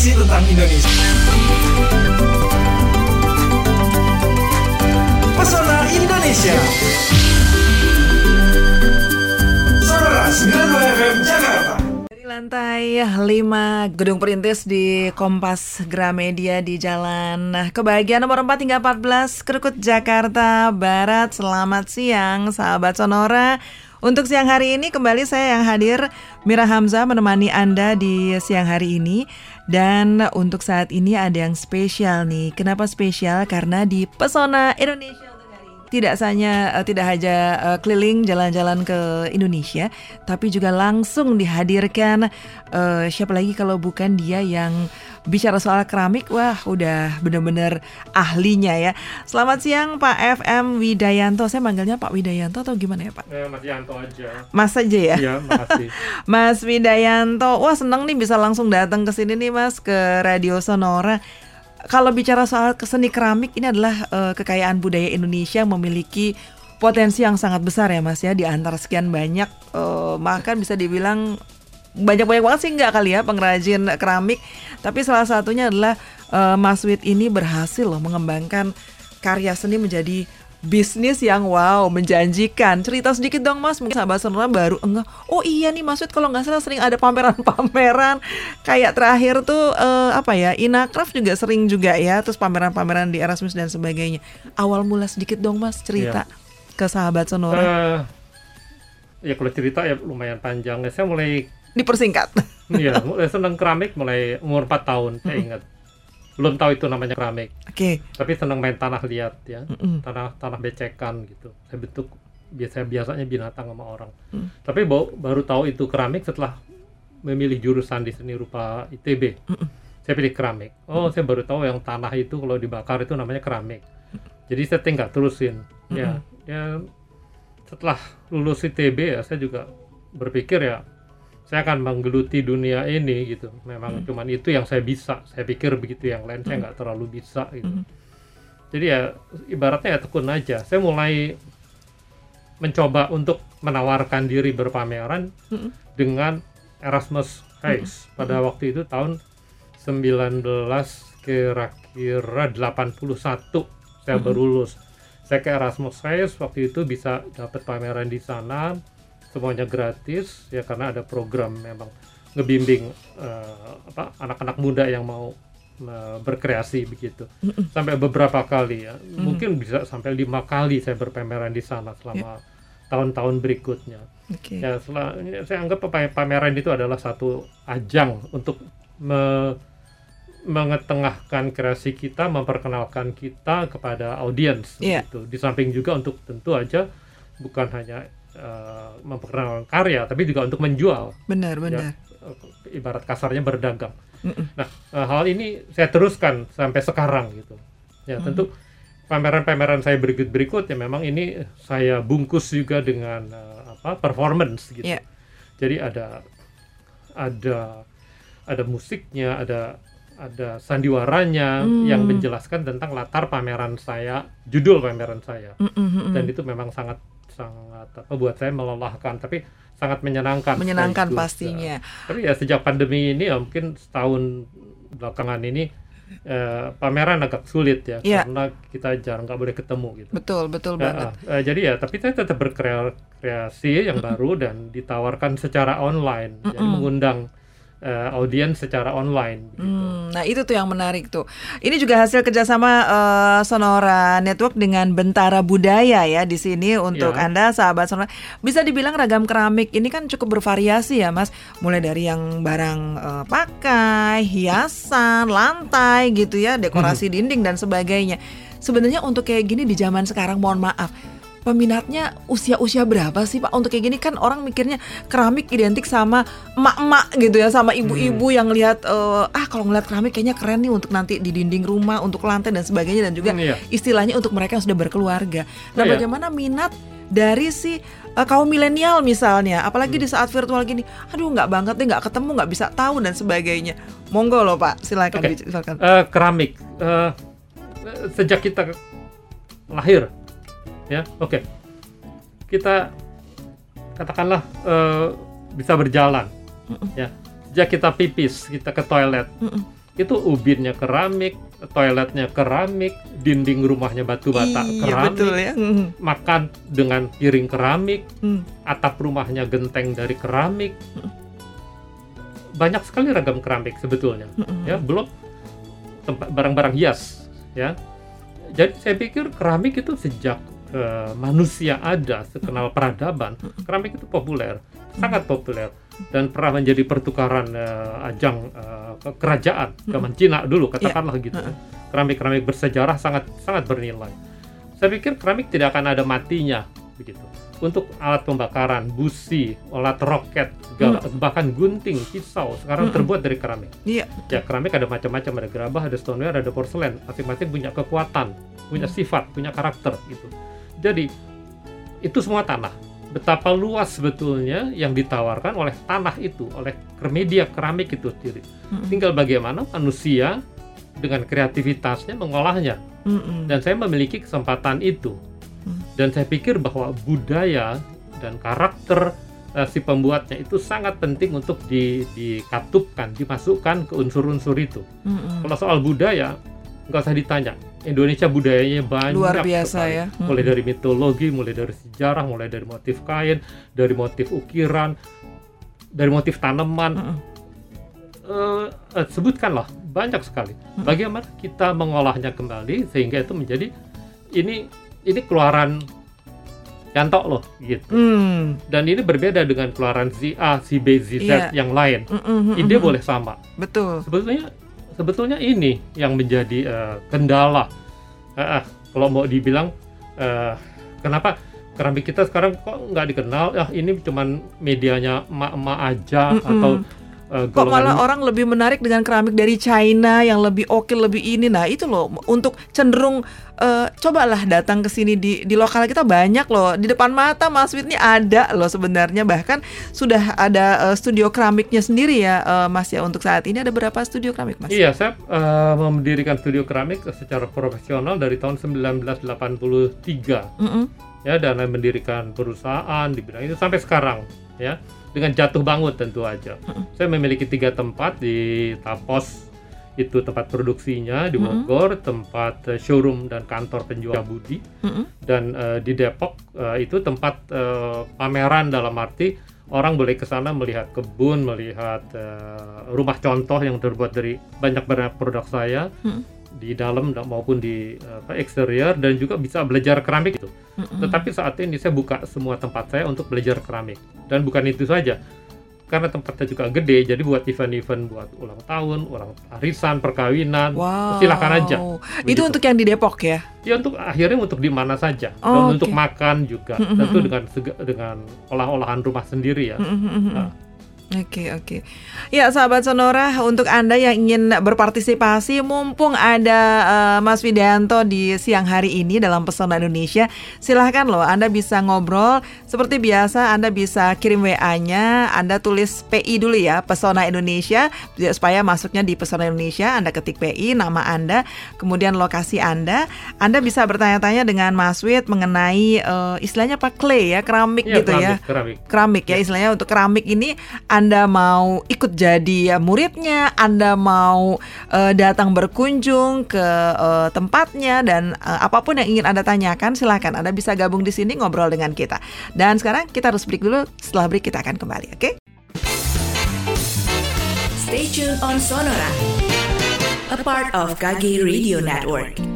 informasi tentang Indonesia. Pesona Indonesia. Sonora 92 FM Jakarta. Lantai 5 Gedung Perintis di Kompas Gramedia di Jalan Kebahagiaan nomor 4 hingga 14 Krukut Jakarta Barat. Selamat siang sahabat Sonora. Untuk siang hari ini kembali saya yang hadir Mira Hamzah menemani Anda di siang hari ini dan untuk saat ini ada yang spesial nih. Kenapa spesial? Karena di Pesona Indonesia tidak hanya eh, tidak hanya eh, keliling jalan-jalan ke Indonesia, tapi juga langsung dihadirkan eh, siapa lagi kalau bukan dia yang bicara soal keramik, wah udah bener-bener ahlinya ya. Selamat siang Pak FM Widayanto, saya manggilnya Pak Widayanto atau gimana ya Pak? Eh, Mas Yanto aja. Mas aja ya. Iya, makasih. Mas Widayanto, wah seneng nih bisa langsung datang ke sini nih Mas ke Radio Sonora. Kalau bicara soal seni keramik ini adalah eh, kekayaan budaya Indonesia yang memiliki potensi yang sangat besar ya Mas ya. Di antara sekian banyak eh, bahkan bisa dibilang banyak-banyak banget sih nggak kali ya pengrajin keramik. Tapi salah satunya adalah eh, Mas Wid ini berhasil loh mengembangkan karya seni menjadi bisnis yang wow menjanjikan. Cerita sedikit dong mas. Mungkin sahabat sonora baru enggak oh iya nih Mas Wid kalau nggak salah sering ada pameran-pameran. Kayak terakhir tuh eh, apa ya Inakraf juga sering juga ya terus pameran-pameran di Erasmus dan sebagainya. Awal mula sedikit dong mas cerita ke sahabat sonora. Eh, ya kalau cerita ya lumayan panjang. Saya mulai dipersingkat. Ya mulai senang keramik mulai umur 4 tahun, saya ingat. Belum tahu itu namanya keramik, oke tapi senang main tanah liat ya. Mm-mm. Tanah tanah becekan gitu. Saya bentuk biasa biasanya binatang sama orang. Mm. Tapi bau- baru tahu itu keramik setelah memilih jurusan di seni rupa ITB. Saya pilih keramik. Oh, saya baru tahu yang tanah itu kalau dibakar itu namanya keramik. Jadi saya tinggal terusin. Ya, ya setelah lulus ITB ya saya juga berpikir ya saya akan menggeluti dunia ini gitu. Memang cuman itu yang saya bisa. Saya pikir begitu yang lain saya nggak terlalu bisa gitu. Jadi ya ibaratnya ya tekun aja. Saya mulai mencoba untuk menawarkan diri berpameran dengan Erasmus Hayes pada waktu itu tahun 19 kira-kira 81 saya baru lulus. Saya ke Erasmus Hayes waktu itu bisa dapat pameran di sana semuanya gratis ya karena ada program memang ngebimbing eh, apa anak-anak muda yang mau eh, berkreasi begitu. Sampai beberapa kali ya. Mungkin bisa sampai lima kali saya berpameran di sana selama tahun-tahun berikutnya. Oke. Ya setelah saya anggap pa- pameran itu adalah satu ajang untuk me- mengetengahkan kreasi kita memperkenalkan kita kepada audiens Iya. gitu di samping juga untuk tentu aja bukan hanya eh, memperkenalkan karya tapi juga untuk menjual benar benar ya, ibarat kasarnya berdagang Mm-mm. nah eh, hal ini saya teruskan sampai sekarang gitu ya tentu pameran-pameran saya berikut berikut ya memang ini saya bungkus juga dengan eh, apa performance gitu Iya. jadi ada ada ada musiknya ada ada sandiwaranya Hmm. yang menjelaskan tentang latar pameran saya judul pameran saya Mm-mm, mm-mm. dan itu memang sangat sangat apa buat saya melelahkan tapi sangat menyenangkan menyenangkan sekaligus. pastinya tapi ya sejak pandemi ini ya mungkin setahun belakangan ini eh, pameran agak sulit ya Iya. karena kita jarang nggak boleh ketemu gitu betul betul Ya, banget ah, eh, jadi ya tapi saya tetap berkreasi yang baru dan ditawarkan secara online jadi Mm-mm. mengundang eh, audiens secara online gitu. Hmm, nah itu tuh yang menarik tuh. Ini juga hasil kerjasama eh, Sonora Network dengan Bentara Budaya ya di sini untuk Ya. anda sahabat Sonora. Bisa dibilang ragam keramik ini kan cukup bervariasi ya mas. Mulai dari yang barang eh, pakai, hiasan, lantai gitu ya, dekorasi dinding dan sebagainya. Sebenarnya untuk kayak gini di zaman sekarang mohon maaf. Peminatnya usia-usia berapa sih Pak? Untuk kayak gini kan orang mikirnya keramik identik sama emak-emak gitu ya, sama ibu-ibu yang lihat eh, ah kalau ngeliat keramik kayaknya keren nih untuk nanti di dinding rumah, untuk lantai dan sebagainya dan juga Hmm, iya. istilahnya untuk mereka yang sudah berkeluarga. Nah, Oh, iya. bagaimana minat dari si eh, kaum milenial misalnya, apalagi Hmm. di saat virtual gini, aduh nggak banget deh, nggak ketemu, nggak bisa tahu dan sebagainya. Monggo loh Pak, silakan Oke. silakan. Eh, keramik Eh, sejak kita lahir ya oke kita katakanlah eh, bisa berjalan ya sejak kita pipis kita ke toilet Mm-mm. itu ubinnya keramik, toiletnya keramik, dinding rumahnya batu bata Iya keramik, betul ya. Mm, makan dengan piring keramik, mm. atap rumahnya genteng dari keramik. Banyak sekali ragam keramik sebetulnya. Mm-mm. Ya, belum tempat barang-barang hias, ya. Jadi saya pikir keramik itu sejak eh, manusia ada, sekenal peradaban, keramik itu populer, sangat populer dan pernah menjadi pertukaran eh, ajang ke- kerajaan zaman Cina dulu katakanlah gitu. Keramik-keramik bersejarah sangat sangat bernilai. Saya pikir keramik tidak akan ada matinya begitu. Untuk alat pembakaran, busi, alat roket, segala, bahkan gunting, pisau sekarang terbuat dari keramik. Iya. Ya, keramik ada macam-macam, ada gerabah, ada stoneware, ada porselen. Masing-masing punya kekuatan, punya sifat, punya karakter gitu. Jadi itu semua tanah. Betapa luas sebetulnya yang ditawarkan oleh tanah itu, oleh media keramik itu sendiri. Mm-mm. Tinggal bagaimana manusia dengan kreativitasnya mengolahnya. Mm-mm. Dan saya memiliki kesempatan itu. Hmm. Dan saya pikir bahwa budaya dan karakter eh, si pembuatnya itu sangat penting untuk di, dikatupkan, dimasukkan ke unsur-unsur itu. Mm-mm. Kalau soal budaya, nggak usah ditanya. Indonesia budayanya banyak Luar biasa sekali. ya. Mm. Mulai dari mitologi, mulai dari sejarah, mulai dari motif kain, dari motif ukiran, dari motif tanaman. Mm-mm. Eh, eh, sebutkanlah banyak sekali. Bagaimana kita mengolahnya kembali sehingga itu menjadi ini ini keluaran cantok loh gitu. Mm. Dan ini berbeda dengan keluaran si A, si B, si Z Iya. yang lain. Mm-mm. Ide Mm-mm. boleh sama. Betul. Sebetulnya sebetulnya ini yang menjadi eh, kendala. Eh, eh, kalau mau dibilang eh, kenapa keramik kita sekarang kok nggak dikenal? Ah ini cuman medianya emak-emak aja Mm-mm. atau eh, Kok malah orang lebih menarik dengan keramik dari China yang lebih oke, lebih ini. Nah, itu loh untuk cenderung eh, cobalah datang ke sini di di lokal kita banyak loh. Di depan mata Mas Wit ini ada loh sebenarnya bahkan sudah ada eh, studio keramiknya sendiri ya eh, Mas ya untuk saat ini ada berapa studio keramik Mas? Iya, saya eh, mendirikan studio keramik secara profesional dari tahun 1983 Mm-mm. ya dan mendirikan perusahaan di bidang itu sampai sekarang ya dengan jatuh bangun tentu aja. Saya memiliki tiga tempat di Tapos itu tempat produksinya di Bogor, tempat eh, showroom dan kantor penjual Budi Mm-mm. dan eh, di Depok eh, itu tempat eh, pameran dalam arti orang boleh ke sana melihat kebun, melihat eh, rumah contoh yang terbuat dari banyak banyak produk saya Mm. Di dalam da- maupun di apa, eksterior dan juga bisa belajar keramik itu. Mm-mm. Tetapi saat ini saya buka semua tempat saya untuk belajar keramik dan bukan itu saja. Karena tempatnya juga gede, jadi buat event-event buat ulang tahun, ulang arisan, perkawinan, Wow. silakan aja. Itu Begitu. untuk yang di Depok ya. Ya untuk akhirnya untuk di mana saja Oh, dan untuk oke. makan juga Mm, mm, tentu dengan dengan olah-olahan rumah sendiri ya. Mm-mm. Nah. Oke oke. Ya sahabat Sonora untuk anda yang ingin berpartisipasi mumpung ada eh, Mas Widanto di siang hari ini dalam Pesona Indonesia silahkan loh anda bisa ngobrol seperti biasa anda bisa kirim WA-nya anda tulis PI dulu ya Pesona Indonesia supaya masuknya di Pesona Indonesia anda ketik PI nama anda kemudian lokasi anda anda bisa bertanya-tanya dengan Mas Wid mengenai eh, istilahnya apa clay ya keramik Iya, gitu ya keramik, keramik. keramik ya istilahnya untuk keramik ini Anda mau ikut jadi ya, muridnya, Anda mau eh, datang berkunjung ke eh, tempatnya dan eh, apa pun yang ingin Anda tanyakan silahkan Anda bisa gabung di sini ngobrol dengan kita. Dan sekarang kita harus break dulu, setelah break kita akan kembali, oke? Stay tuned on Sonora, a part of KG Radio Network.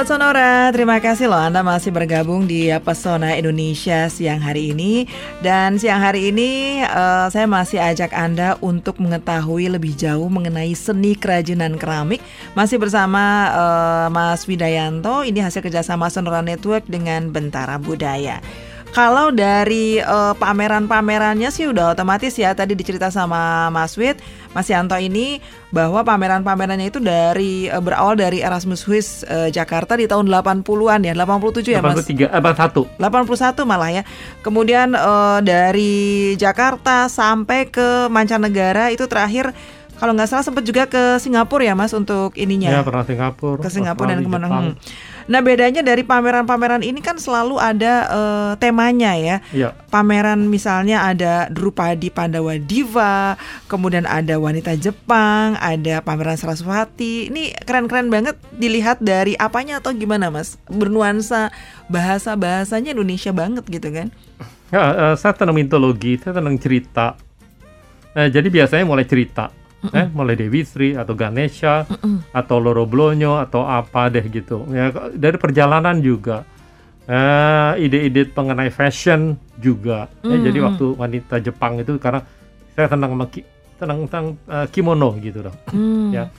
Sahabat Sonora, terima kasih loh Anda masih bergabung di Pesona Indonesia siang hari ini. Dan siang hari ini eh, saya masih ajak Anda untuk mengetahui lebih jauh mengenai seni kerajinan keramik. Masih bersama eh, Mas Widayanto, ini hasil kerjasama Sonora Network dengan Bentara Budaya Kalau dari eh, pameran-pamerannya sih udah otomatis ya tadi dicerita sama Mas Wid, Mas Yanto ini bahwa pameran-pamerannya itu dari eh, berawal dari Erasmus Swiss eh, Jakarta di tahun 80-an ya, 87 ya Mas. 83, eh, 81. 81 malah ya. Kemudian eh, dari Jakarta sampai ke mancanegara itu terakhir kalau nggak salah sempat juga ke Singapura ya Mas untuk ininya. Ya, pernah Singapura. ke Singapura dan ke mana. Nah bedanya dari pameran-pameran ini kan selalu ada eh, temanya ya. Iya. Pameran misalnya ada Drupadi Pandawa Diva, kemudian ada wanita Jepang, ada pameran Saraswati. Ini keren-keren banget dilihat dari apanya atau gimana Mas? Bernuansa bahasa-bahasanya Indonesia banget gitu kan? Ya, eh, saya tenang mitologi, saya tenang cerita. Eh, jadi biasanya mulai cerita, eh, mulai Dewi Sri atau Ganesha atau Loro Blonyo atau apa deh gitu. Ya dari perjalanan juga, Eh, ide-ide mengenai fashion juga. Ya, jadi waktu wanita Jepang itu karena saya tenang sama ki- tenang tentang eh, kimono gitu loh. Hmm. Ya.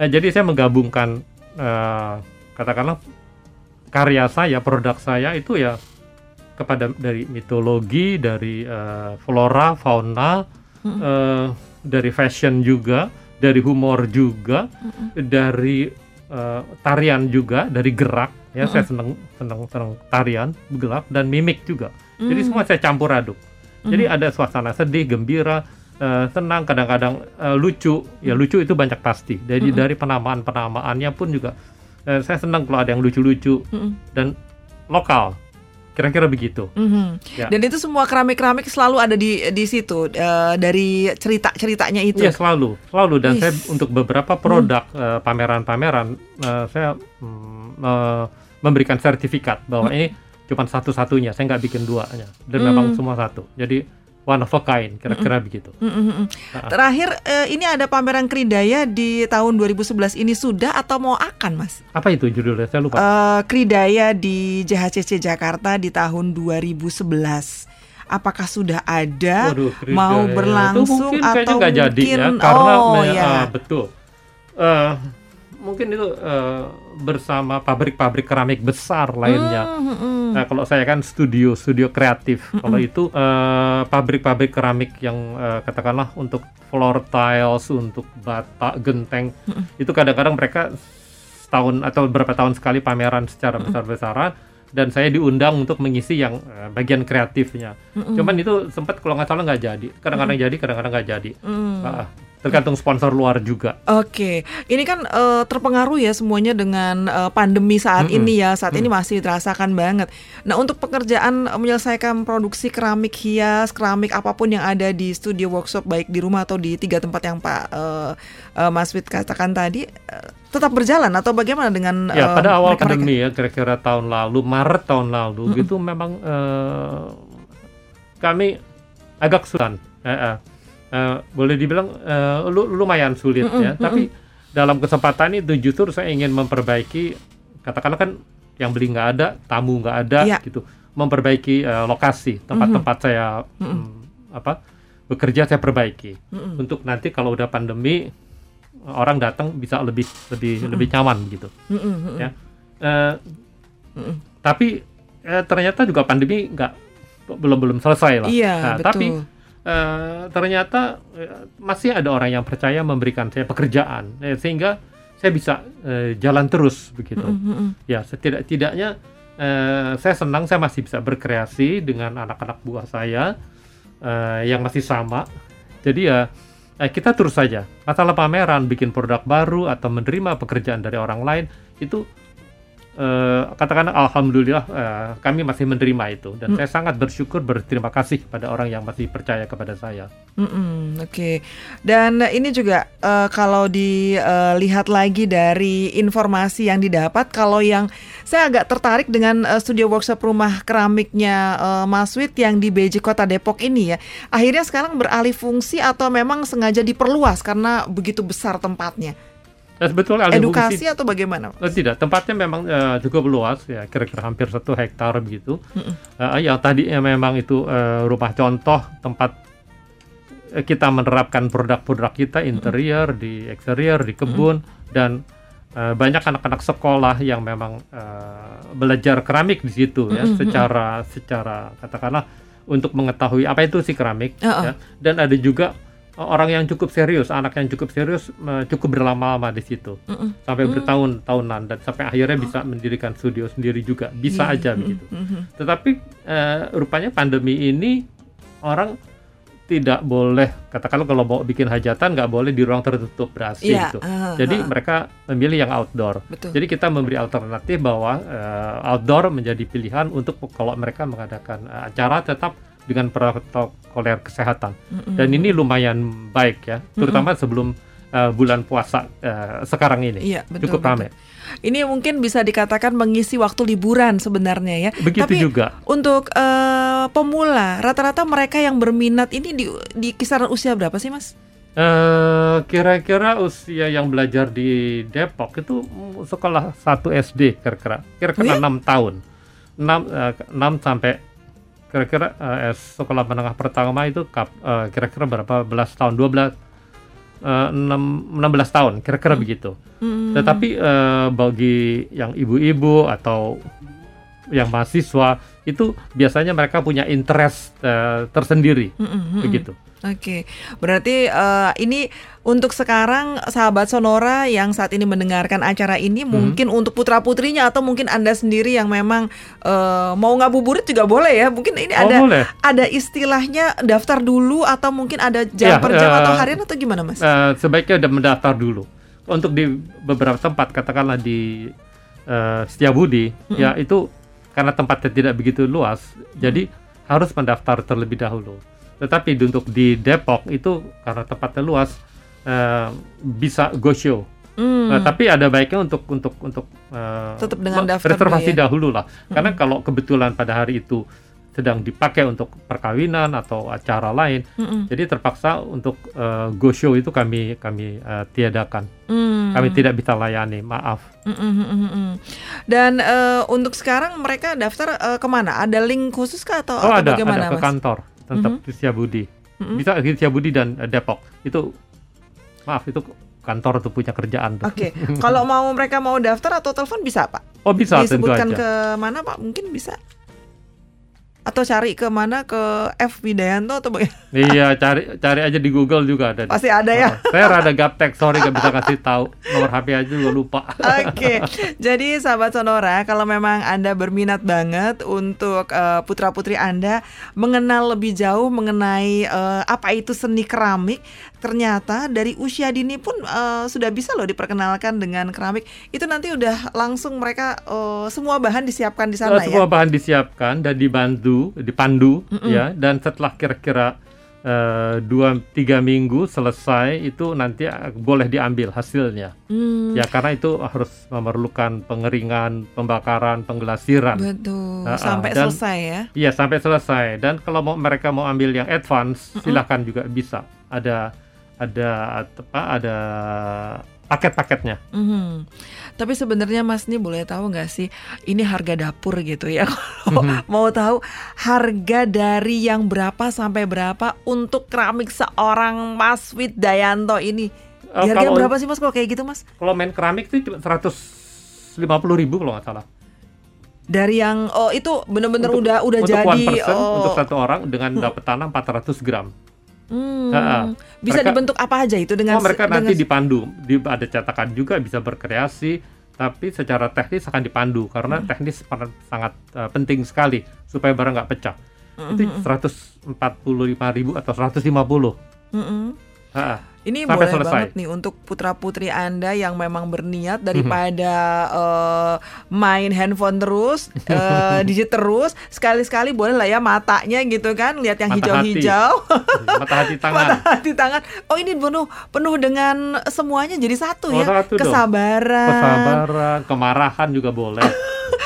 Eh, jadi saya menggabungkan eh, katakanlah karya saya, produk saya itu ya kepada dari mitologi, dari eh, flora, fauna, eh, dari fashion juga, dari humor juga, dari eh, tarian juga, dari gerak. Ya, saya senang senang senang tarian, gelap dan mimik juga. Jadi semua saya campur aduk. Jadi ada suasana sedih, gembira, eh, senang, kadang-kadang eh, lucu. Ya lucu itu banyak pasti. Jadi dari penamaan penamaannya pun juga eh, saya senang kalau ada yang lucu-lucu dan lokal. Kira-kira begitu. Mhm. Ya. Dan itu semua keramik-keramik selalu ada di di situ eh, dari cerita-ceritanya itu. Iya selalu, selalu. Dan Wis. saya untuk beberapa produk eh, pameran-pameran eh, saya mm, eh, memberikan sertifikat bahwa ini cuma satu-satunya. Saya nggak bikin duanya. Dan memang semua satu. Jadi one of a kind, kira-kira begitu. Mm, mm, mm. Ah. Terakhir eh, ini ada pameran Kridaya di tahun 2011 ini sudah atau mau akan Mas? Apa itu judulnya? Saya lupa. Eh, Kridaya di JHCC Jakarta di tahun 2011. Apakah sudah ada Waduh, mau Itu berlangsung mungkin kayaknya atau nggak jadi mungkin ya, karena oh me- ya. ah, betul. Eh, mungkin itu eh, bersama pabrik-pabrik keramik besar lainnya. Hmm, hmm, Nah, kalau saya kan studio, studio kreatif. Kalau itu eh, pabrik-pabrik keramik yang eh, katakanlah untuk floor tiles, untuk bata, genteng, itu kadang-kadang mereka setahun atau beberapa tahun sekali pameran secara besar-besaran dan saya diundang untuk mengisi yang bagian kreatifnya. Cuman itu sempat kalau nggak salah nggak jadi. Kadang-kadang jadi, kadang-kadang nggak jadi. Ah, tergantung sponsor luar juga. Oke, ini kan eh, terpengaruh ya semuanya dengan eh, pandemi saat ini ya. Saat ini masih terasakan banget. Nah, untuk pekerjaan eh, menyelesaikan produksi keramik hias, keramik apa pun yang ada di studio workshop baik di rumah atau di tiga tempat yang Pak eh, eh, Mas Wid katakan tadi eh, tetap berjalan atau bagaimana dengan Ya, pada awal mereka-mereka? pandemi ya, kira-kira tahun lalu, Maret tahun lalu, gitu memang eh, kami agak sulitan. Eh, eh, eh, boleh dibilang eh, lu- lumayan sulit ya. Tapi dalam kesempatan itu justru saya ingin memperbaiki, katakanlah kan yang beli nggak ada, tamu nggak ada, Iya. gitu. Memperbaiki eh, lokasi tempat-tempat saya mm, apa bekerja saya perbaiki untuk nanti kalau udah pandemi orang datang bisa lebih lebih lebih nyaman gitu Mm, mm, mm. ya Eh, tapi eh, ternyata juga pandemi nggak belum belum selesai lah Iya, Nah, betul. tapi eh, ternyata eh, masih ada orang yang percaya memberikan saya pekerjaan. Eh, sehingga saya bisa eh, jalan terus begitu. Mm, mm, mm. ya setidak-tidaknya eh, saya senang saya masih bisa berkreasi dengan anak-anak buah saya eh, yang masih sama. Jadi ya eh, kita terus saja. Masalah pameran bikin produk baru atau menerima pekerjaan dari orang lain itu eh, katakan alhamdulillah eh, kami masih menerima itu. Dan saya sangat bersyukur berterima kasih pada orang yang masih percaya kepada saya. Mm-mm, Oke, dan ini juga eh, kalau dilihat lagi dari informasi yang didapat, kalau yang saya agak tertarik dengan eh, studio workshop rumah keramiknya eh, Mas Wid yang di BJ Kota Depok ini ya, akhirnya sekarang beralih fungsi atau memang sengaja diperluas karena begitu besar tempatnya, dan sebetulnya alih fungsi- edukasi atau bagaimana? Oh, tidak, tempatnya memang eh, cukup luas ya, kira-kira hampir satu hektar begitu. Eh, yang tadinya memang itu eh, rumah contoh tempat eh, kita menerapkan produk-produk kita interior, di eksterior, di kebun dan eh, banyak anak-anak sekolah yang memang eh, belajar keramik di situ ya, Mm-mm, secara secara katakanlah untuk mengetahui apa itu si keramik Uh-uh. ya. Dan ada juga eh, orang yang cukup serius, anak yang cukup serius cukup berlama-lama di situ sampai Mm. bertahun-tahunan dan sampai akhirnya bisa mendirikan studio sendiri juga bisa Iya, aja begitu. mm-mm. Tetapi eh, rupanya pandemi ini orang tidak boleh katakanlah kalau mau bikin hajatan nggak boleh di ruang tertutup berasi Iya, gitu. ah, Jadi ah. mereka memilih yang outdoor. Betul. Jadi kita memberi alternatif bahwa eh, outdoor menjadi pilihan untuk kalau mereka mengadakan eh, acara tetap dengan protokoler kesehatan. Mm-mm. Dan ini lumayan baik ya, terutama sebelum eh, bulan puasa eh, sekarang ini. Iya, betul, Cukup ramai. Ini mungkin bisa dikatakan mengisi waktu liburan sebenarnya ya. Begitu Tapi juga. untuk eh, pemula, rata-rata mereka yang berminat ini di, di kisaran usia berapa sih, Mas? Eh, kira-kira usia yang belajar di Depok itu sekolah 1 SD kira-kira kira-kira Oh ya? enam tahun 6 eh, 6 sampai kira-kira eh, S- sekolah menengah pertama itu eh, kira-kira berapa belas tahun? 12 eh, 6 16 tahun kira-kira begitu. Hmm. tetapi eh, bagi yang ibu-ibu atau yang mahasiswa itu biasanya mereka punya interest eh, tersendiri. Mm-mm, mm-mm. begitu Oke, berarti eh, ini untuk sekarang sahabat Sonora yang saat ini mendengarkan acara Hmm. ini mungkin untuk putra putrinya atau mungkin anda sendiri yang memang eh, mau ngabuburit juga boleh ya. Mungkin ini Oh, ada boleh. ada istilahnya daftar dulu atau mungkin ada jam Ya, per jam eh, atau harian atau gimana mas? Eh, sebaiknya udah mendaftar dulu. Untuk di beberapa tempat, katakanlah di eh, Setiabudi, ya itu karena tempatnya tidak begitu luas, jadi harus mendaftar terlebih dahulu. Tetapi untuk di Depok itu karena tempatnya luas, eh, bisa go show. Hmm. Nah, tapi ada baiknya untuk untuk untuk eh, Tetap dengan daftar reservasi ya. dahulu lah. Karena kalau kebetulan pada hari itu sedang dipakai untuk perkawinan atau acara lain, Mm-mm. jadi terpaksa untuk eh, go show itu kami kami eh, tiadakan. Hmm. Kami tidak bisa layani, maaf. Mm, mm, mm, mm, mm. Dan eh, untuk sekarang mereka daftar eh, ke mana? Ada link khusus kah atau, Oh atau ada bagaimana ada ke mas? kantor tetap Mhm. di Setiabudi. Mhm. Bisa di Setiabudi dan eh, Depok. Itu maaf itu kantor tuh punya kerjaan tuh. Oke, kalau mau mereka mau daftar atau telepon bisa pak? Oh bisa tentu Disebutkan aja. ke mana pak? Mungkin bisa. Atau cari ke mana ke F Widayanto atau bagaimana? Iya cari cari aja di Google juga ada. Pasti ada ya. Oh, saya rada gaptek, sorry gak bisa kasih tahu nomor HP aja juga lupa. Oke, jadi sahabat Sonora, kalau memang Anda berminat banget untuk eh, putra-putri Anda mengenal lebih jauh mengenai eh, apa itu seni keramik, ternyata dari usia dini pun eh, sudah bisa loh diperkenalkan dengan keramik. Itu nanti udah langsung mereka eh, semua bahan disiapkan di sana Eh, semua ya. bahan disiapkan dan dibantu, dipandu ya. Dan setelah kira-kira eh, dua tiga minggu selesai itu nanti eh, boleh diambil hasilnya. Hmm, Ya karena itu harus memerlukan pengeringan, pembakaran, penglasiran. betul. Ah, ah, Sampai dan- selesai ya. Iya sampai selesai. Dan kalau mau mereka mau ambil yang advance, silahkan juga bisa. Ada ada apa? Ada paket-paketnya. Mhm. Tapi sebenarnya Mas ini boleh tahu nggak sih ini harga dapur gitu ya? Kalau Mhm. mau tahu harga dari yang berapa sampai berapa untuk keramik seorang Mas Wid Dayanto ini? Eh, Harga kalau- berapa sih Mas kalau kayak gitu Mas? Kalau main keramik itu cuma 150 ribu kalau nggak salah. Dari yang oh itu bener-bener Untuk- udah udah untuk jadi one person, oh, untuk satu orang dengan dapat tanam 400 gram. Hmm, Ah, ah. bisa Mereka- dibentuk apa aja itu dengan oh, mereka dengan- nanti dipandu, di, ada cetakan juga bisa berkreasi, tapi secara teknis akan dipandu karena Hmm. teknis sangat, uh, penting sekali supaya barang nggak pecah. Hmm, Itu 145 ribu atau 150. Mm-mm. Ah, ah. Ini Sampai boleh selesai. banget nih untuk putra-putri Anda yang memang berniat daripada eh, main handphone terus, eh, digit terus, sekali-sekali boleh lah ya matanya gitu kan, lihat yang Mata hijau-hijau, Mata hati tangan. mata hati tangan. Oh ini penuh penuh dengan semuanya jadi satu Oh, ya, satu dong. kesabaran, Kesabaran, kemarahan juga boleh.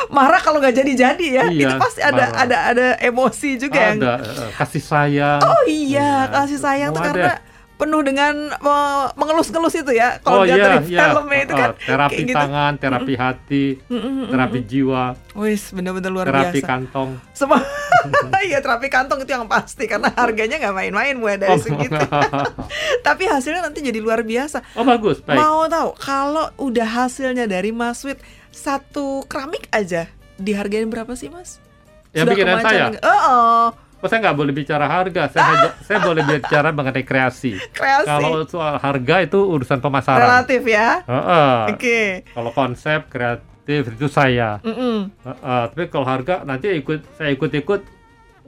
marah kalau nggak jadi-jadi ya, Iya, itu pasti ada marah. ada ada emosi juga yang ada eh, kasih sayang. Oh iya, Iya, kasih sayang tuh semua karena. Penuh dengan mengelus-ngelus itu ya. Kalau Oh iya, dari iya. filmnya itu Oh, kan terapi kayak gitu. tangan, terapi hati, Mm, mm, mm, terapi jiwa, Wis bener-bener luar terapi biasa. kantong. Semua Iya terapi kantong itu yang pasti karena harganya nggak main-main mulai dari Oh. segitu. Tapi hasilnya nanti jadi luar biasa. oh bagus, baik. Mau tahu kalau udah hasilnya dari Mas Wit satu keramik aja dihargain berapa sih Mas? Yang Sudah bikinan saya? Oh, oh, Oh, saya nggak boleh bicara harga, saya, hanya- saya boleh bicara mengenai kreasi. kreasi. Kalau soal harga itu urusan pemasaran. relatif ya. Heeh. Oke. Kalau konsep kreatif itu saya. Mm-mm. Heeh, tapi kalau harga nanti ikut saya ikut-ikut,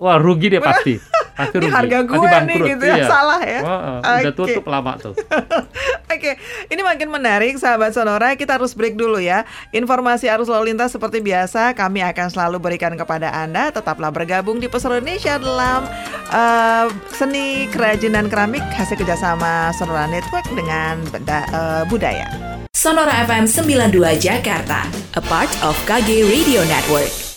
wah rugi dia pasti. Pasti Ini rugi. harga Pasti gue nih bangkrut, gitu ya, iya. salah ya. Heeh, Udah Oke. tutup lama tuh. Oke, ini makin menarik sahabat Sonora. Kita harus break dulu ya. Informasi arus lalu lintas seperti biasa kami akan selalu berikan kepada Anda. Tetaplah bergabung di Pesona Indonesia dalam eh, seni kerajinan keramik hasil kerjasama Sonora Network dengan benda, eh, budaya. Sonora FM 92 Jakarta, a part of KG Radio Network.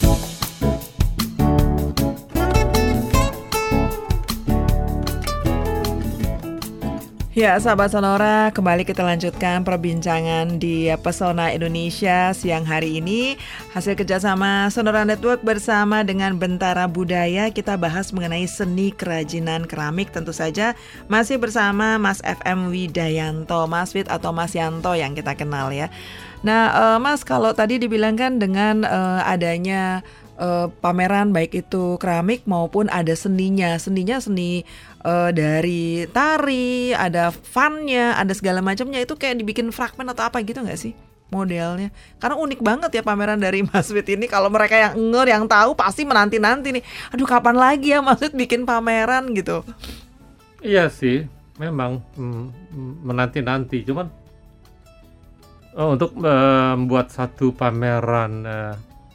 Ya, sahabat Sonora, kembali kita lanjutkan perbincangan di Pesona Indonesia siang hari ini. Hasil kerjasama Sonora Network bersama dengan Bentara Budaya, kita bahas mengenai seni kerajinan keramik. Tentu saja masih bersama Mas FM Widayanto, Mas Wid atau Mas Yanto yang kita kenal ya. Nah, eh, Mas, kalau tadi dibilangkan dengan eh, adanya eh, pameran baik itu keramik maupun ada seninya. Seninya seni eh, dari tari, ada funnya, ada segala macamnya itu kayak dibikin fragmen atau apa gitu nggak sih modelnya? Karena unik banget ya pameran dari Mas Wit ini. Kalau mereka yang enger, yang tahu pasti menanti-nanti nih. Aduh kapan lagi ya Mas Wit bikin pameran gitu? Iya sih, memang mm, mm, menanti-nanti. Cuman oh, untuk membuat satu pameran eh,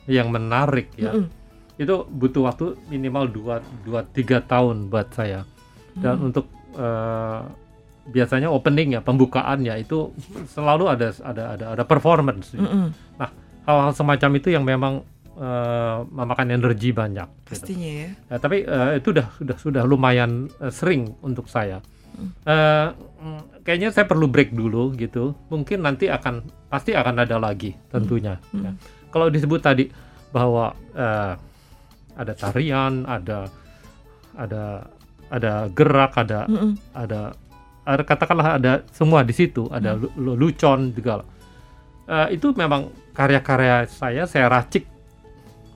yang menarik ya, Mm-mm. itu butuh waktu minimal 2 dua tiga tahun buat saya. Dan Hmm. untuk eh, biasanya opening ya, pembukaannya itu selalu ada ada ada ada performance. Mm-mm, Hal-hal semacam itu yang memang eh, memakan energi banyak. gitu. pastinya ya. Ya, tapi eh, itu sudah sudah sudah lumayan eh, sering untuk saya. Mm, kayaknya saya perlu break dulu gitu. Mungkin nanti akan pasti akan ada lagi tentunya. ya. Kalau disebut tadi bahwa eh, ada tarian, ada ada ada gerak, ada Mm-mm. ada ada katakanlah ada semua di situ, ada lu- lucon juga. Eh, itu memang karya-karya saya saya racik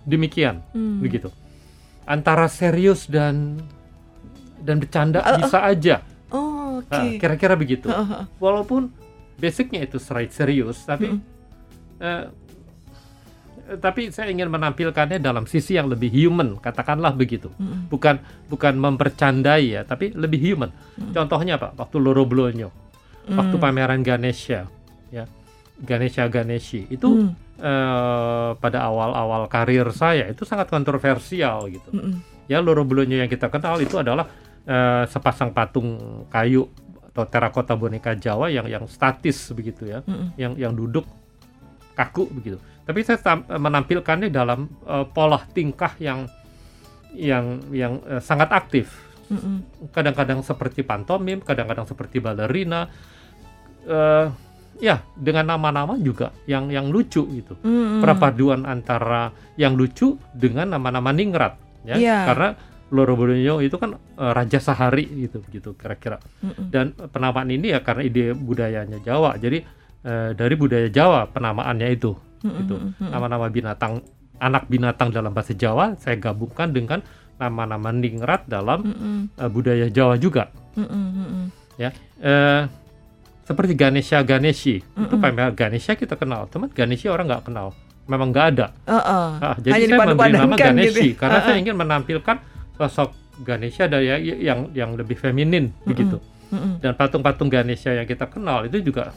demikian Hmm. begitu antara serius dan dan bercanda Uh, uh. bisa aja Oh, oke. Nah, kira-kira begitu Heeh, heeh. walaupun basicnya itu serius tapi eh, eh, tapi saya ingin menampilkannya dalam sisi yang lebih human katakanlah begitu Mm-mm. bukan bukan mempercandai ya tapi lebih human contohnya pak waktu Loro Blonyo waktu Mm. pameran Ganesha ya Ganesha Ganeshi itu Mm. eh, pada awal-awal karir saya itu sangat kontroversial gitu Mm-mm. ya Loro Blonyo yang kita kenal itu adalah eh, sepasang patung kayu atau terakota boneka Jawa yang yang statis begitu ya, Mm-mm. yang yang duduk kaku begitu. Tapi saya tam- menampilkannya dalam eh, pola tingkah yang yang yang eh, sangat aktif. Kadang-kadang seperti pantomim, kadang-kadang seperti balerina. Eh, ya dengan nama-nama juga yang yang lucu gitu Mm-mm. perpaduan antara yang lucu dengan nama-nama ningrat ya Iya. karena Loro Blonyo itu kan eh, raja sehari gitu gitu kira-kira Mm-mm. dan penamaan ini ya karena ide budayanya Jawa jadi eh, dari budaya Jawa penamaannya itu gitu nama-nama binatang anak binatang dalam bahasa Jawa saya gabungkan dengan nama-nama ningrat dalam eh, budaya Jawa juga. Mm-mm. ya Eh, seperti Ganesha Ganeshi itu Mm-mm. pamer Ganesha kita kenal teman Ganeshi orang nggak kenal memang nggak ada Heeh. Ah, jadi Hanya saya memberi nama dipadu-padankan Ganeshi gitu ya. karena saya Heeh. ingin menampilkan sosok Ganesha dari yang yang lebih feminin begitu. Mm-mm. Dan patung-patung Ganesha yang kita kenal itu juga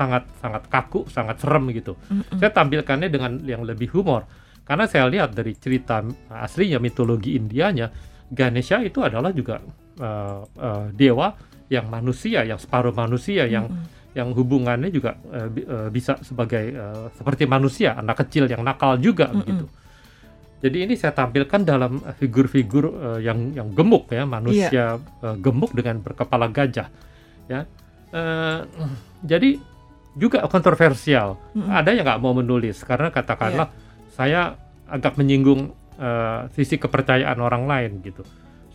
sangat sangat kaku, sangat serem gitu. Mm-mm. Saya tampilkannya dengan yang lebih humor. Karena saya lihat dari cerita aslinya mitologi Indianya, Ganesha itu adalah juga eh, eh, dewa yang manusia, yang separuh manusia, yang Mm-mm. yang hubungannya juga eh, bi- bisa sebagai eh, seperti manusia, anak kecil yang nakal juga Mm-mm. begitu. Jadi ini saya tampilkan dalam figur-figur eh, yang yang gemuk ya, manusia eh, gemuk dengan berkepala gajah, ya. Eh, jadi juga kontroversial. Mm-mm. Ada yang nggak mau menulis karena katakanlah saya agak menyinggung eh, sisi kepercayaan orang lain gitu.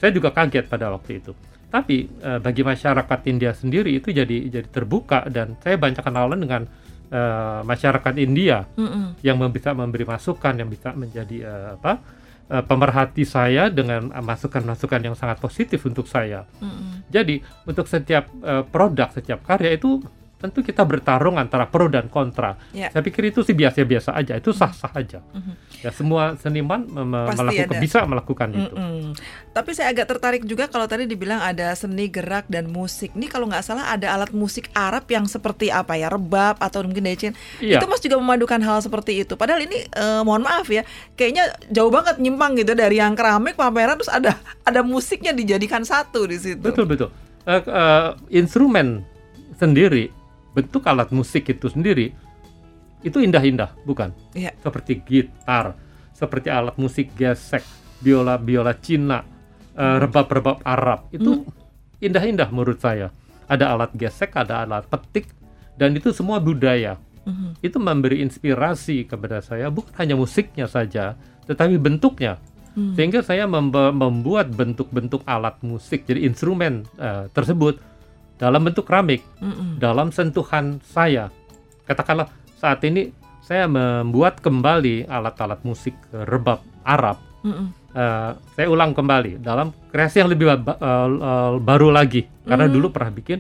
Saya juga kaget pada waktu itu. Tapi eh, bagi masyarakat India sendiri itu jadi jadi terbuka dan saya banyak kenalan dengan eh, masyarakat India Mm-mm. yang bisa memberi masukan yang bisa menjadi eh, apa pemerhati saya dengan masukan-masukan yang sangat positif untuk saya. Mm-mm. Jadi untuk setiap eh, produk, setiap karya itu tentu kita bertarung antara pro dan kontra. Ya. Saya pikir itu sih biasa-biasa aja, itu sah-sah aja. Mhm. Ya semua seniman me- me- Pasti melakukan ada. bisa melakukan itu. Mm-mm. Tapi saya agak tertarik juga kalau tadi dibilang ada seni gerak dan musik. Ini kalau nggak salah ada alat musik Arab yang seperti apa ya, rebab atau mungkin decin. Iya. Itu Mas juga memadukan hal seperti itu. Padahal ini eh, mohon maaf ya, kayaknya jauh banget nyimpang gitu dari yang keramik pameran terus ada ada musiknya dijadikan satu di situ. Betul betul. Eh, eh, instrumen sendiri, bentuk alat musik itu sendiri itu indah-indah, bukan? Iya. Seperti gitar, seperti alat musik gesek, biola biola Cina, eh, rebab-rebab Arab itu indah-indah menurut saya. Ada alat gesek, ada alat petik, dan itu semua budaya. Mhm. Itu memberi inspirasi kepada saya bukan hanya musiknya saja, tetapi bentuknya. Hmm. Sehingga saya membuat bentuk-bentuk alat musik, jadi instrumen eh, tersebut dalam bentuk keramik, Mm-mm. dalam sentuhan saya. Katakanlah saat ini saya membuat kembali alat-alat musik rebab Arab. Mm-mm. Eh, saya ulang kembali dalam kreasi yang lebih ba- eh, eh, baru lagi karena Hmm. dulu pernah bikin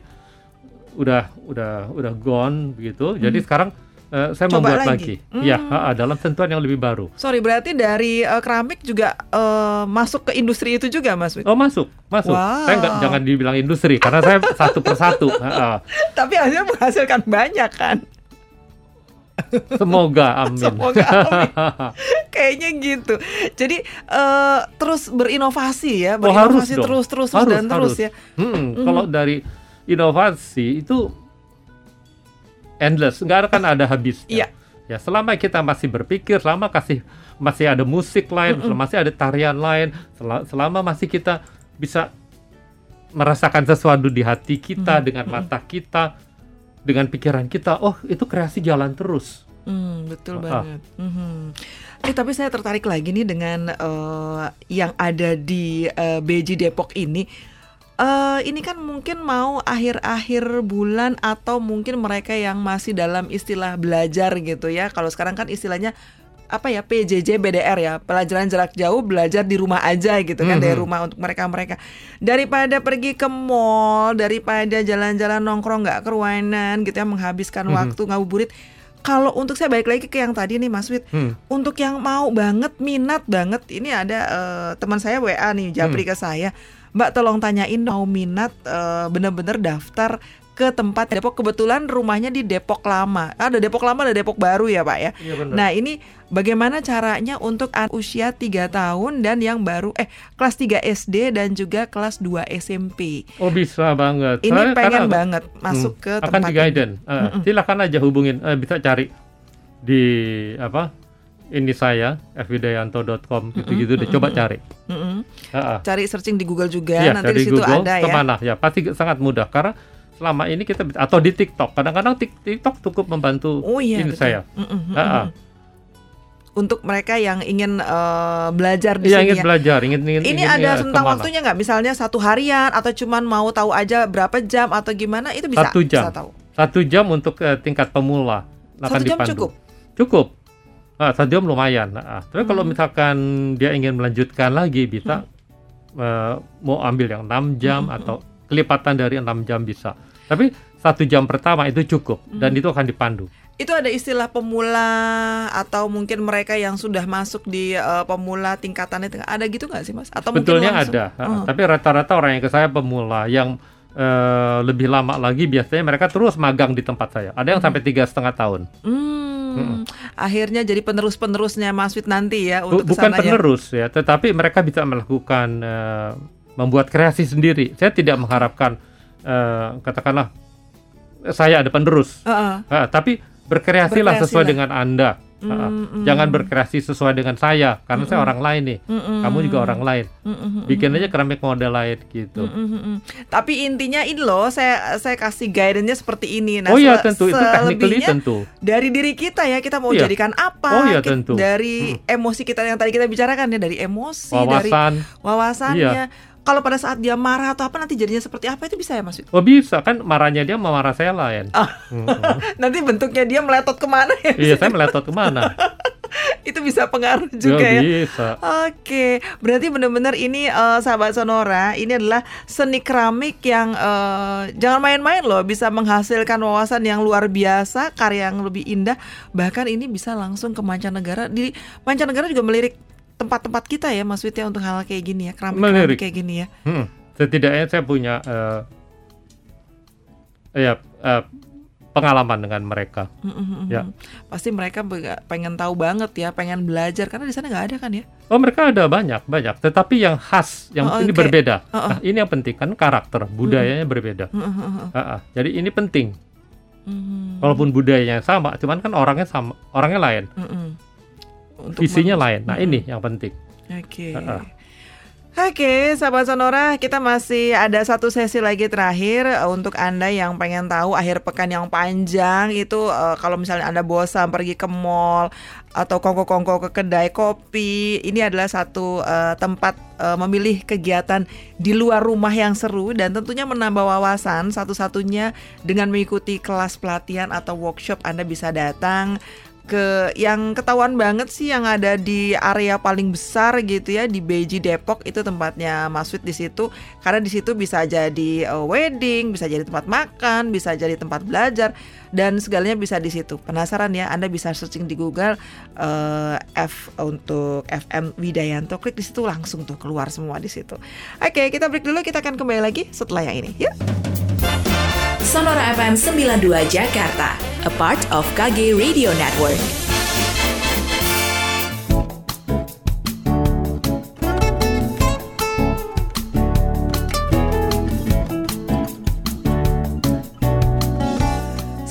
udah udah udah gone begitu. Jadi sekarang eh, saya Hmm. Coba membuat lagi. lagi. Hmm. ha, ha, dalam sentuhan yang lebih baru. Sorry, berarti dari eh, keramik juga eh, masuk ke industri itu juga, Mas? Oh masuk, masuk. Wow. Saya nggak jangan dibilang industri karena saya satu persatu. Ha. Tapi akhirnya menghasilkan banyak kan? Semoga, amin. Semoga, amin. Kayaknya gitu. Jadi eh, terus berinovasi ya, Oh, harus berinovasi dong. terus terus terus Harus, dan terus harus. ya. Hmm, Kalau dari inovasi itu endless, nggak akan ada habisnya. Iya. Ya, selama kita masih berpikir, selama kasih masih ada musik lain, selama masih ada tarian lain, sel- selama masih kita bisa merasakan sesuatu di hati kita dengan mata kita, dengan pikiran kita, oh itu kreasi jalan terus. Hmm, betul Ah. banget. Mhm. Eh, tapi saya tertarik lagi nih dengan eh, yang ada di eh, BJ Depok ini. Eh, ini kan mungkin mau akhir-akhir bulan atau mungkin mereka yang masih dalam istilah belajar gitu ya. Kalau sekarang kan istilahnya apa ya PJJ BDR ya pelajaran jarak jauh belajar di rumah aja gitu kan dari Mhm. rumah untuk mereka mereka daripada pergi ke mall daripada jalan-jalan nongkrong nggak keruanan gitu ya menghabiskan Mhm. waktu ngabuburit kalau untuk saya balik lagi ke yang tadi nih Mas Wid Hmm. untuk yang mau banget minat banget ini ada eh, teman saya WA nih japri Hmm. ke saya Mbak tolong tanyain mau minat eh, bener-bener daftar ke tempat Depok kebetulan rumahnya di Depok Lama ada Depok Lama ada Depok Baru ya Pak ya benar. Nah ini bagaimana caranya untuk anak usia 3 tahun dan yang baru eh kelas 3 SD dan juga kelas 2 SMP. Oh bisa banget. Ini Saya pengen karena- banget masuk Hmm, ke akan tempat di guidance. Eh, silakan aja hubungin, eh, bisa cari di apa? Ini saya fwidayanto.com gitu-gitu deh coba cari. Cari searching di Google juga Iya, nanti dari di situ Google ada ya. ke mana ya pasti sangat mudah karena selama ini kita atau di TikTok kadang-kadang Tik- TikTok cukup membantu Oh iya ini betul. saya. Mm-mm. Ah, ah. Untuk mereka yang ingin eh, belajar di Iya sini ingin ya. belajar, ingin ingin Ini ingin, ada ya, tentang ke mana. waktunya nggak? Misalnya satu harian atau cuman mau tahu aja berapa jam atau gimana? Itu bisa. Satu jam. Bisa tahu. Satu jam untuk eh, tingkat pemula akan Satu jam dipandu. cukup? Cukup. Ah, jam lumayan. Nah, ah. tapi kalau Hmm. misalkan dia ingin melanjutkan lagi bisa eh, mau ambil yang 6 jam Hmm. atau kelipatan dari 6 jam bisa. Tapi satu jam pertama itu cukup dan Hmm. itu akan dipandu. Itu ada istilah pemula atau mungkin mereka yang sudah masuk di eh, pemula tingkatan itu ada gitu nggak sih mas? Atau Betulnya mungkin langsung? ada, ah, Oh. tapi rata-rata orang yang ke saya pemula yang eh, lebih lama lagi biasanya mereka terus magang di tempat saya. Ada yang sampai tiga setengah tahun. Hmm, akhirnya jadi penerus-penerusnya Mas Wid nanti ya untuk bukan ke sananya. penerus ya, tetapi mereka bisa melakukan eh, membuat kreasi sendiri. Saya tidak mengharapkan eh, katakanlah saya ada penerus, Heeh. Ah, tapi berkreasilah Berkreasilah. sesuai dengan anda. Ah. Mm, Jangan berkreasi sesuai dengan saya, karena saya orang lain nih. Mm-mm. Kamu juga orang lain. Mm-mm. Bikin aja keramik model lain gitu. Mm-mm. Tapi intinya ini loh, saya saya kasih guidance-nya seperti ini. oh iya tentu itu technically tentu. dari diri kita ya kita mau Iya. jadikan apa Oh iya, tentu. dari emosi kita yang tadi kita bicarakan ya dari emosi dari Wawasan. wawasannya Iya. Kalau pada saat dia marah atau apa nanti jadinya seperti apa itu bisa ya Mas? Oh bisa kan marahnya dia sama marah saya lain. Ah. Mm-mm. nanti bentuknya dia meletot ke mana ya iya saya meletot ke mana? itu bisa pengaruh juga ya Ya, bisa. Oke, berarti benar-benar ini eh, sahabat Sonora, ini adalah seni keramik yang eh, jangan main-main loh, bisa menghasilkan wawasan yang luar biasa, karya yang lebih indah, bahkan ini bisa langsung ke mancanegara. Di mancanegara juga melirik tempat-tempat kita ya, Mas Wit ya untuk hal kayak gini ya, keramik-keramik Melirik. kayak gini ya. Hmm, setidaknya saya punya eh, ya eh, pengalaman dengan mereka. Mm, mm, mm, Ya. mm. Pasti mereka pengen tahu banget ya, pengen belajar karena di sana nggak ada kan ya? Oh mereka ada banyak banyak, tetapi yang khas yang Oh, ini oke. berbeda. Oh, oh. Nah, ini yang penting kan karakter budayanya berbeda. Mm, mm, mm, mm. Ah, ah. Jadi ini penting. Mm, Walaupun budayanya sama, cuman kan orangnya sama, orangnya lain, mm, mm. Untuk visinya lain. Nah ini yang penting. Oke. Heeh. Oke, sahabat Sonora, kita masih ada satu sesi lagi terakhir eh, untuk Anda yang pengen tahu akhir pekan yang panjang itu eh, kalau misalnya Anda bosan pergi ke mall atau kongko-kongko ke kedai kopi, ini adalah satu eh, tempat eh, memilih kegiatan di luar rumah yang seru dan tentunya menambah wawasan satu-satunya dengan mengikuti kelas pelatihan atau workshop Anda bisa datang ke yang ketahuan banget sih yang ada di area paling besar gitu ya di Beji Depok itu tempatnya Mas Wid di situ karena di situ bisa jadi uh, wedding, bisa jadi tempat makan, bisa jadi tempat belajar dan segalanya bisa di situ. Penasaran ya? Anda bisa searching di Google uh, F untuk FM Widayanto, klik di situ langsung tuh keluar semua di situ. Oke, kita break dulu, kita akan kembali lagi setelah yang ini. Yuk. Sonora FM 92 Jakarta, a part of KG Radio Network.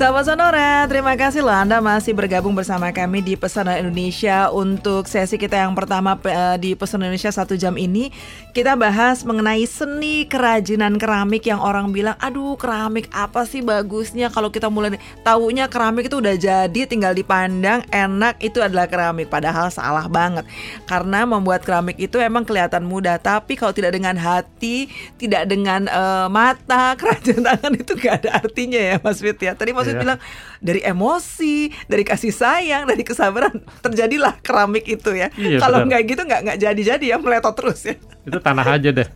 Sahabat Sonora, terima kasih loh Anda masih bergabung bersama kami di Pesona Indonesia untuk sesi kita yang pertama eh, di Pesona Indonesia satu jam ini. Kita bahas mengenai seni kerajinan keramik yang orang bilang aduh keramik apa sih bagusnya? Kalau kita mulai taunya keramik itu udah jadi tinggal dipandang enak itu adalah keramik. Padahal salah banget. Karena membuat keramik itu emang kelihatan mudah tapi kalau tidak dengan hati tidak dengan eh, mata kerajinan tangan itu gak ada artinya ya Mas Fit ya. Tadi Mas Iya. bilang dari emosi dari kasih sayang dari kesabaran terjadilah keramik itu ya Iya, kalau nggak gitu nggak nggak jadi jadi ya meletot terus ya Itu tanah aja deh.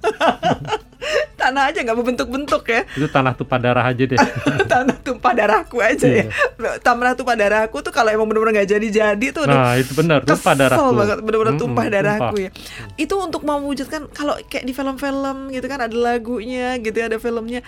tanah aja nggak berbentuk-bentuk ya Itu tanah tumpah darah aja deh. tanah tumpah darahku aja ya tanah tumpah darahku tuh kalau emang benar-benar nggak jadi-jadi tuh Nah itu benar tumpah Kesel darahku. banget bener-bener Mm-mm, tumpah darahku tumpah. ya itu untuk mewujudkan kalau kayak di film-film gitu kan ada lagunya gitu ya ada filmnya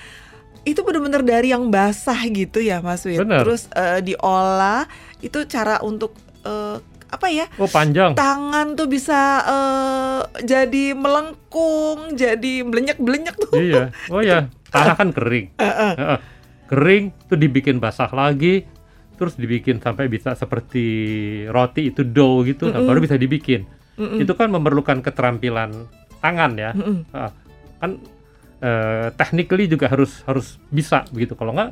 itu bener-bener dari yang basah gitu ya Mas Wid Bener. terus eh, diolah itu cara untuk eh, apa ya Oh panjang. tangan tuh bisa eh, jadi melengkung jadi belenyek-belenyek tuh Iya. Oh ya, tanah kan kering. Kering tuh dibikin basah lagi, terus dibikin sampai bisa seperti roti itu dough gitu, nah, baru bisa dibikin. Itu kan memerlukan keterampilan tangan ya. Mm-mm. Heeh. Kan eh, technically juga harus harus bisa begitu. Kalau nggak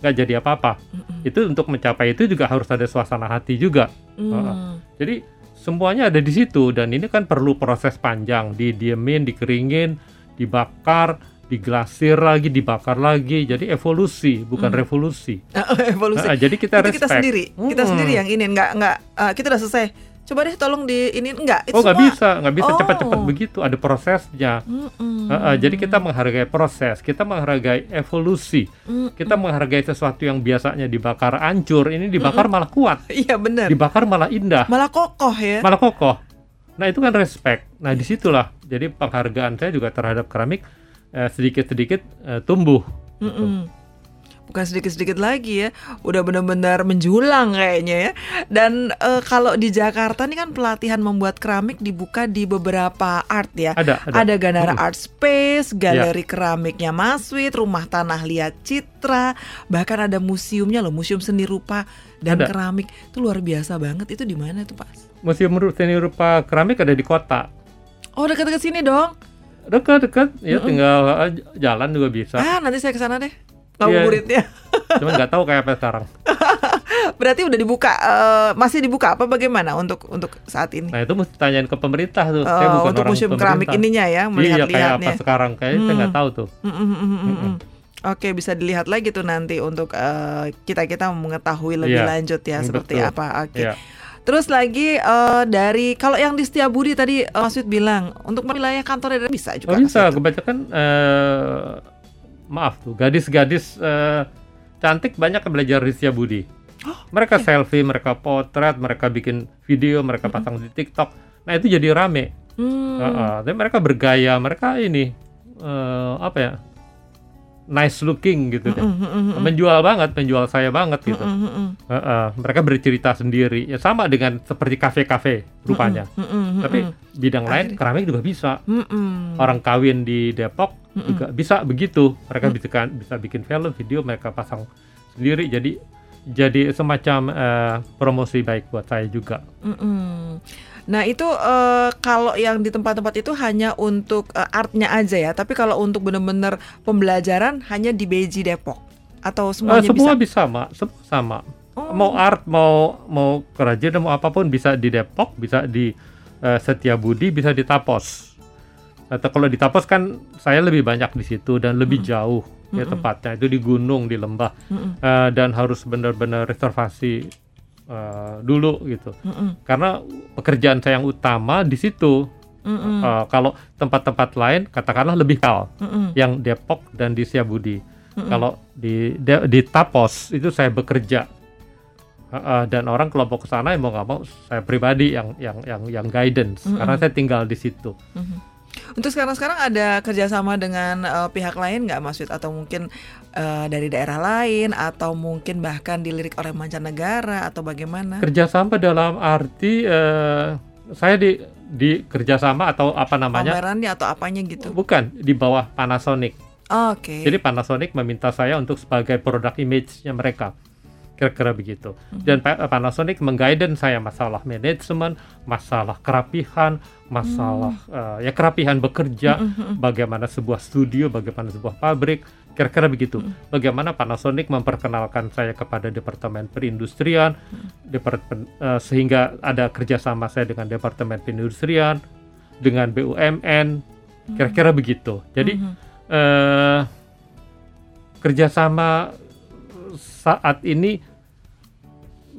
nggak jadi apa-apa. Itu untuk mencapai itu juga harus ada suasana hati juga. Heeh. Hmm. Jadi semuanya ada di situ dan ini kan perlu proses panjang, didiemin, dikeringin, dibakar, diglasir lagi, dibakar lagi. Jadi evolusi bukan revolusi. evolusi Ah, jadi kita itu kita respect. sendiri kita Mm-mm. sendiri yang ini nggak nggak eh, kita udah selesai coba deh tolong di ini enggak itu Oh nggak bisa, nggak bisa Oh. cepat-cepat begitu. Ada prosesnya. Mm-mm. Ah, ah, jadi kita menghargai proses, kita menghargai evolusi, Mm. kita menghargai sesuatu yang biasanya dibakar hancur, ini dibakar malah kuat, iya benar dibakar malah indah, malah kokoh ya malah kokoh. Nah itu kan respect. Nah di situlah jadi penghargaan saya juga terhadap keramik eh, sedikit-sedikit eh, tumbuh. Mm-mm. Bukan sedikit-sedikit lagi ya, udah benar-benar menjulang kayaknya ya. Dan eh, kalau di Jakarta nih kan pelatihan membuat keramik dibuka di beberapa art ya. Ada, ada. Ganara Mm-mm. Art Space, galeri keramiknya Maswit, rumah tanah liat Citra, bahkan ada museumnya loh, museum seni rupa dan Ada. keramik. Itu luar biasa banget. Itu di mana tuh, Pak? Museum Seni Rupa Keramik ada di kota. Oh, dekat-dekat sini dong. Dekat-dekat, ya tinggal eh, jalan juga bisa. Ah, nanti saya ke sana deh. Iya. Ngabuburitnya. Cuman nggak tahu kayak apa sekarang. Berarti udah dibuka eh, masih dibuka apa bagaimana untuk untuk saat ini? Nah itu mesti tanyain ke pemerintah tuh. Oh, Saya bukan untuk orang museum keramik pemerintah. ininya ya, Iya kayak apa sekarang kayaknya saya nggak tahu tuh. Mm, mm, mm, mm, mm. Oke, bisa dilihat lagi tuh nanti untuk eh, kita-kita mengetahui lebih Iya, lanjut ya mm, seperti betul. apa. Oke. Iya. Terus lagi eh, dari kalau yang di Setiabudi tadi eh, Mas Wid bilang untuk wilayah kantornya bisa juga. Oh bisa, kebanyakan eh, maaf tuh gadis-gadis eh, cantik banyak belajar di Budi. Oh, mereka selfie, mereka potret, mereka bikin video, mereka pasang di TikTok. Nah itu jadi rame. Hmm. Heeh. Tapi mereka bergaya, mereka ini eh, apa ya? Nice looking gitu deh. Mm, mm, mm, mm. Menjual banget, menjual saya banget gitu. Mm, mm, mm. Heeh. Mereka bercerita sendiri. Ya sama dengan seperti kafe-kafe rupanya. Mm, mm, mm, Tapi mm. bidang lain keramik juga bisa. Mm, mm. Orang kawin di Depok Mm-mm. juga bisa begitu. Mereka bisa kan- bisa bikin film, video, mereka pasang sendiri. Jadi jadi semacam eh, promosi baik buat saya juga. Mm-mm. Nah itu eh, kalau yang di tempat-tempat itu hanya untuk eh, artnya aja ya, tapi kalau untuk benar-benar pembelajaran hanya di Beji Depok atau semuanya semua bisa? bisa, Mak. Semua sama. Oh. Mau art, mau mau kerajinan, mau apa pun bisa di Depok, bisa di eh, Setiabudi, bisa di Tapos. Atau kalau di Tapos kan saya lebih banyak di situ dan lebih jauh ya Mm-mm. tepatnya itu di gunung di lembah Mm-mm. Eh, dan harus benar-benar reservasi eh, dulu gitu. Mm-mm. Karena pekerjaan saya yang utama di situ. Mm-mm. Eh, kalau tempat-tempat lain katakanlah lebih kal Mm-mm. yang Depok dan di Siabudi. Mm-mm. Kalau di de- di Tapos itu saya bekerja Uh, uh, dan orang kelompok ke sana yang mau nggak mau saya pribadi yang yang yang yang guidance Mm-mm. karena saya tinggal di situ. Mhm. Untuk sekarang-sekarang ada kerjasama dengan eh, pihak lain nggak Mas Wid? Atau mungkin eh, dari daerah lain atau mungkin bahkan dilirik oleh mancanegara atau bagaimana? Kerjasama dalam arti eh, saya di di kerjasama atau apa namanya? Pamerannya atau apanya gitu? Bukan di bawah Panasonic. Oke. Jadi Panasonic meminta saya untuk sebagai produk image-nya mereka. Kira-kira begitu. Dan Pa- Panasonic mengguidance saya masalah manajemen, masalah kerapihan, masalah eh, ya kerapihan bekerja, bagaimana sebuah studio, bagaimana sebuah pabrik, kira-kira begitu. Bagaimana Panasonic memperkenalkan saya kepada departemen perindustrian, departemen eh, sehingga ada kerjasama saya dengan departemen perindustrian, dengan BUMN, kira-kira begitu. Jadi eh, kerjasama saat ini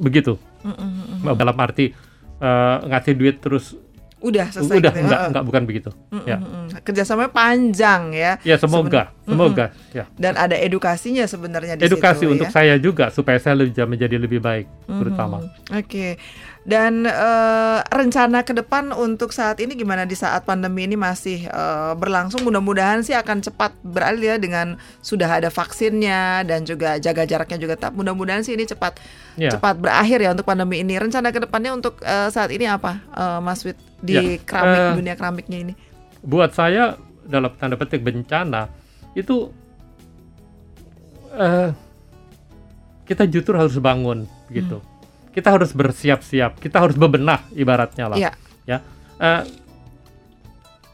begitu Mm-mm, mm-mm. dalam arti eh, ngasih duit terus Udah selesai udah gitu ya? enggak Heeh. enggak bukan begitu Mm, ya mm, mm. Kerjasamanya panjang ya. ya semoga Seben- semoga ya Dan ada edukasinya sebenarnya di edukasi situ, untuk ya. saya juga supaya saya lebih menjadi lebih baik Terutama Oke. Dan eh, rencana ke depan untuk saat ini gimana di saat pandemi ini masih eh, berlangsung? Mudah-mudahan sih akan cepat beralih ya dengan sudah ada vaksinnya dan juga jaga jaraknya juga tetap. Mudah-mudahan sih ini cepat ya cepat berakhir ya untuk pandemi ini. Rencana ke depannya untuk eh, saat ini apa, eh, Mas Wid di Ya, keramik eh, dunia keramiknya ini? buat saya dalam tanda petik bencana itu eh, kita justru harus bangun gitu Hmm. kita harus bersiap-siap kita harus bebenah ibaratnya lah Iya. ya Eh,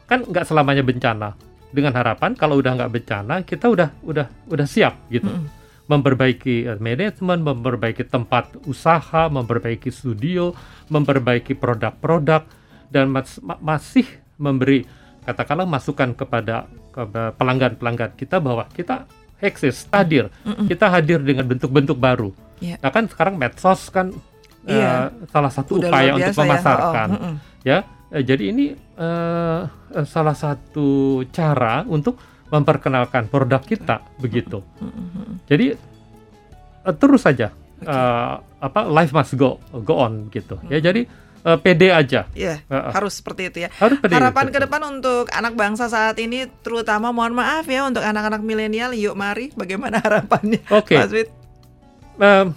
kan nggak selamanya bencana dengan harapan kalau udah nggak bencana kita udah udah udah siap gitu Mm-mm. memperbaiki eh, manajemen memperbaiki tempat usaha memperbaiki studio memperbaiki produk-produk dan mas- ma- masih memberi katakanlah masukan kepada kepada pelanggan-pelanggan kita bahwa kita eksis hadir Mm-mm. kita hadir dengan bentuk-bentuk baru Iya. nah kan sekarang medsos kan eh, Iya. salah satu Udah upaya untuk ya. memasarkan Oh, ya Eh, jadi ini eh, salah satu cara untuk memperkenalkan produk kita begitu Mm-mm. jadi eh, terus saja eh, apa life must go go on gitu ya jadi eh, pede aja. Iya, Heeh. harus seperti itu ya. Harus pede. Harapan ke depan untuk anak bangsa saat ini, terutama mohon maaf ya untuk anak-anak milenial, yuk mari, bagaimana harapannya, Oke. Mas Wid? Em,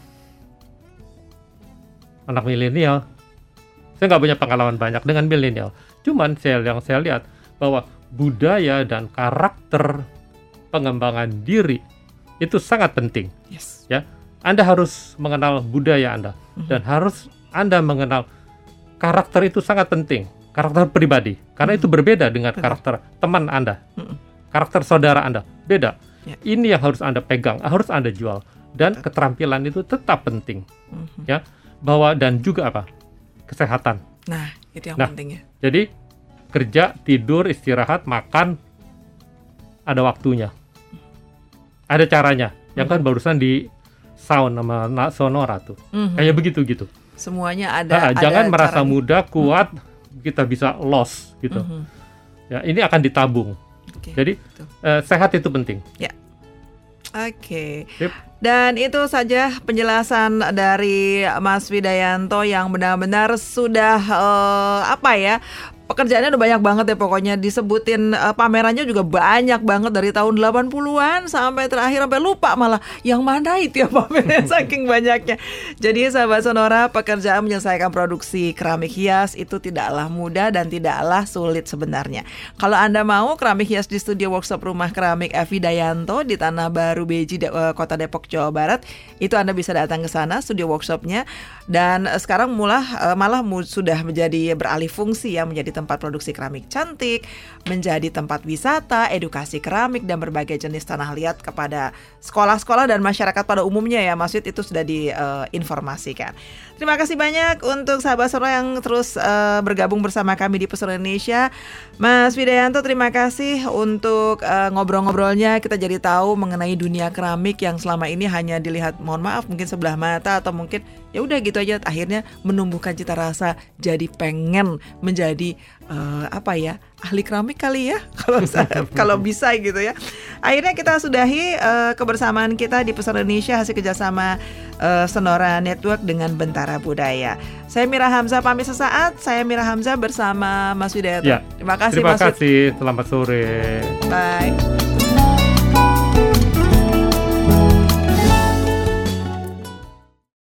anak milenial, saya nggak punya pengalaman banyak dengan milenial. Cuman saya yang saya lihat bahwa budaya dan karakter pengembangan diri itu sangat penting. Yes. Ya, Anda harus mengenal budaya Anda dan harus Anda mengenal karakter itu sangat penting. Karakter pribadi, karena itu berbeda dengan karakter teman Anda, Mhm. karakter saudara Anda, beda. Ya. Ini yang harus Anda pegang, harus Anda jual, dan keterampilan itu tetap penting, Mhm. ya. Bahwa dan juga apa? Kesehatan. Nah, itu yang Nah. penting ya. Jadi kerja, tidur, istirahat, makan ada waktunya. Ada caranya. Yang kan barusan di sound sama sonora tuh. Mhm. Kayak begitu gitu. Semuanya ada. Nah, ada jangan merasa caranya. muda, kuat, kita bisa loss gitu. Mhm. Ya, ini akan ditabung. Oke, Jadi eh, sehat itu penting. Oke. Sip. Dan itu saja penjelasan dari Mas Widayanto yang benar-benar sudah eh, apa ya? Pekerjaannya udah banyak banget ya pokoknya disebutin eh, pamerannya juga banyak banget dari tahun 80-an sampai terakhir sampai lupa malah yang mana itu ya pamernya saking banyaknya. Jadi sahabat Sonora, pekerjaan menyelesaikan produksi keramik hias itu tidaklah mudah dan tidaklah sulit sebenarnya. Kalau Anda mau keramik hias di studio workshop rumah keramik Evi Dayanto di Tanah Baru Beji eh, Kota Depok Jawa Barat, itu Anda bisa datang ke sana studio workshopnya dan eh, sekarang mulah eh, malah sudah menjadi beralih fungsi ya menjadi tempat produksi keramik cantik, menjadi tempat wisata, edukasi keramik dan berbagai jenis tanah liat kepada sekolah-sekolah dan masyarakat pada umumnya ya Mas itu sudah diinformasikan. Terima kasih banyak untuk sahabat Sonora yang terus eh, bergabung bersama kami di Pesona Indonesia. Mas Widayanto terima kasih untuk eh, ngobrol-ngobrolnya kita jadi tahu mengenai dunia keramik yang selama ini hanya dilihat mohon maaf mungkin sebelah mata atau mungkin ya udah gitu aja akhirnya menumbuhkan cita rasa jadi pengen menjadi eh, apa ya ahli keramik kali ya kalau kalau bisa gitu ya akhirnya kita sudahi eh, kebersamaan kita di Pesona Indonesia hasil kerjasama eh, Sonora Network dengan Bentara Budaya saya Mira Hamzah pamit sesaat saya Mira Hamzah bersama Mas Widayanto Ya. terima kasih Terima Mas kasih. Selamat sore. bye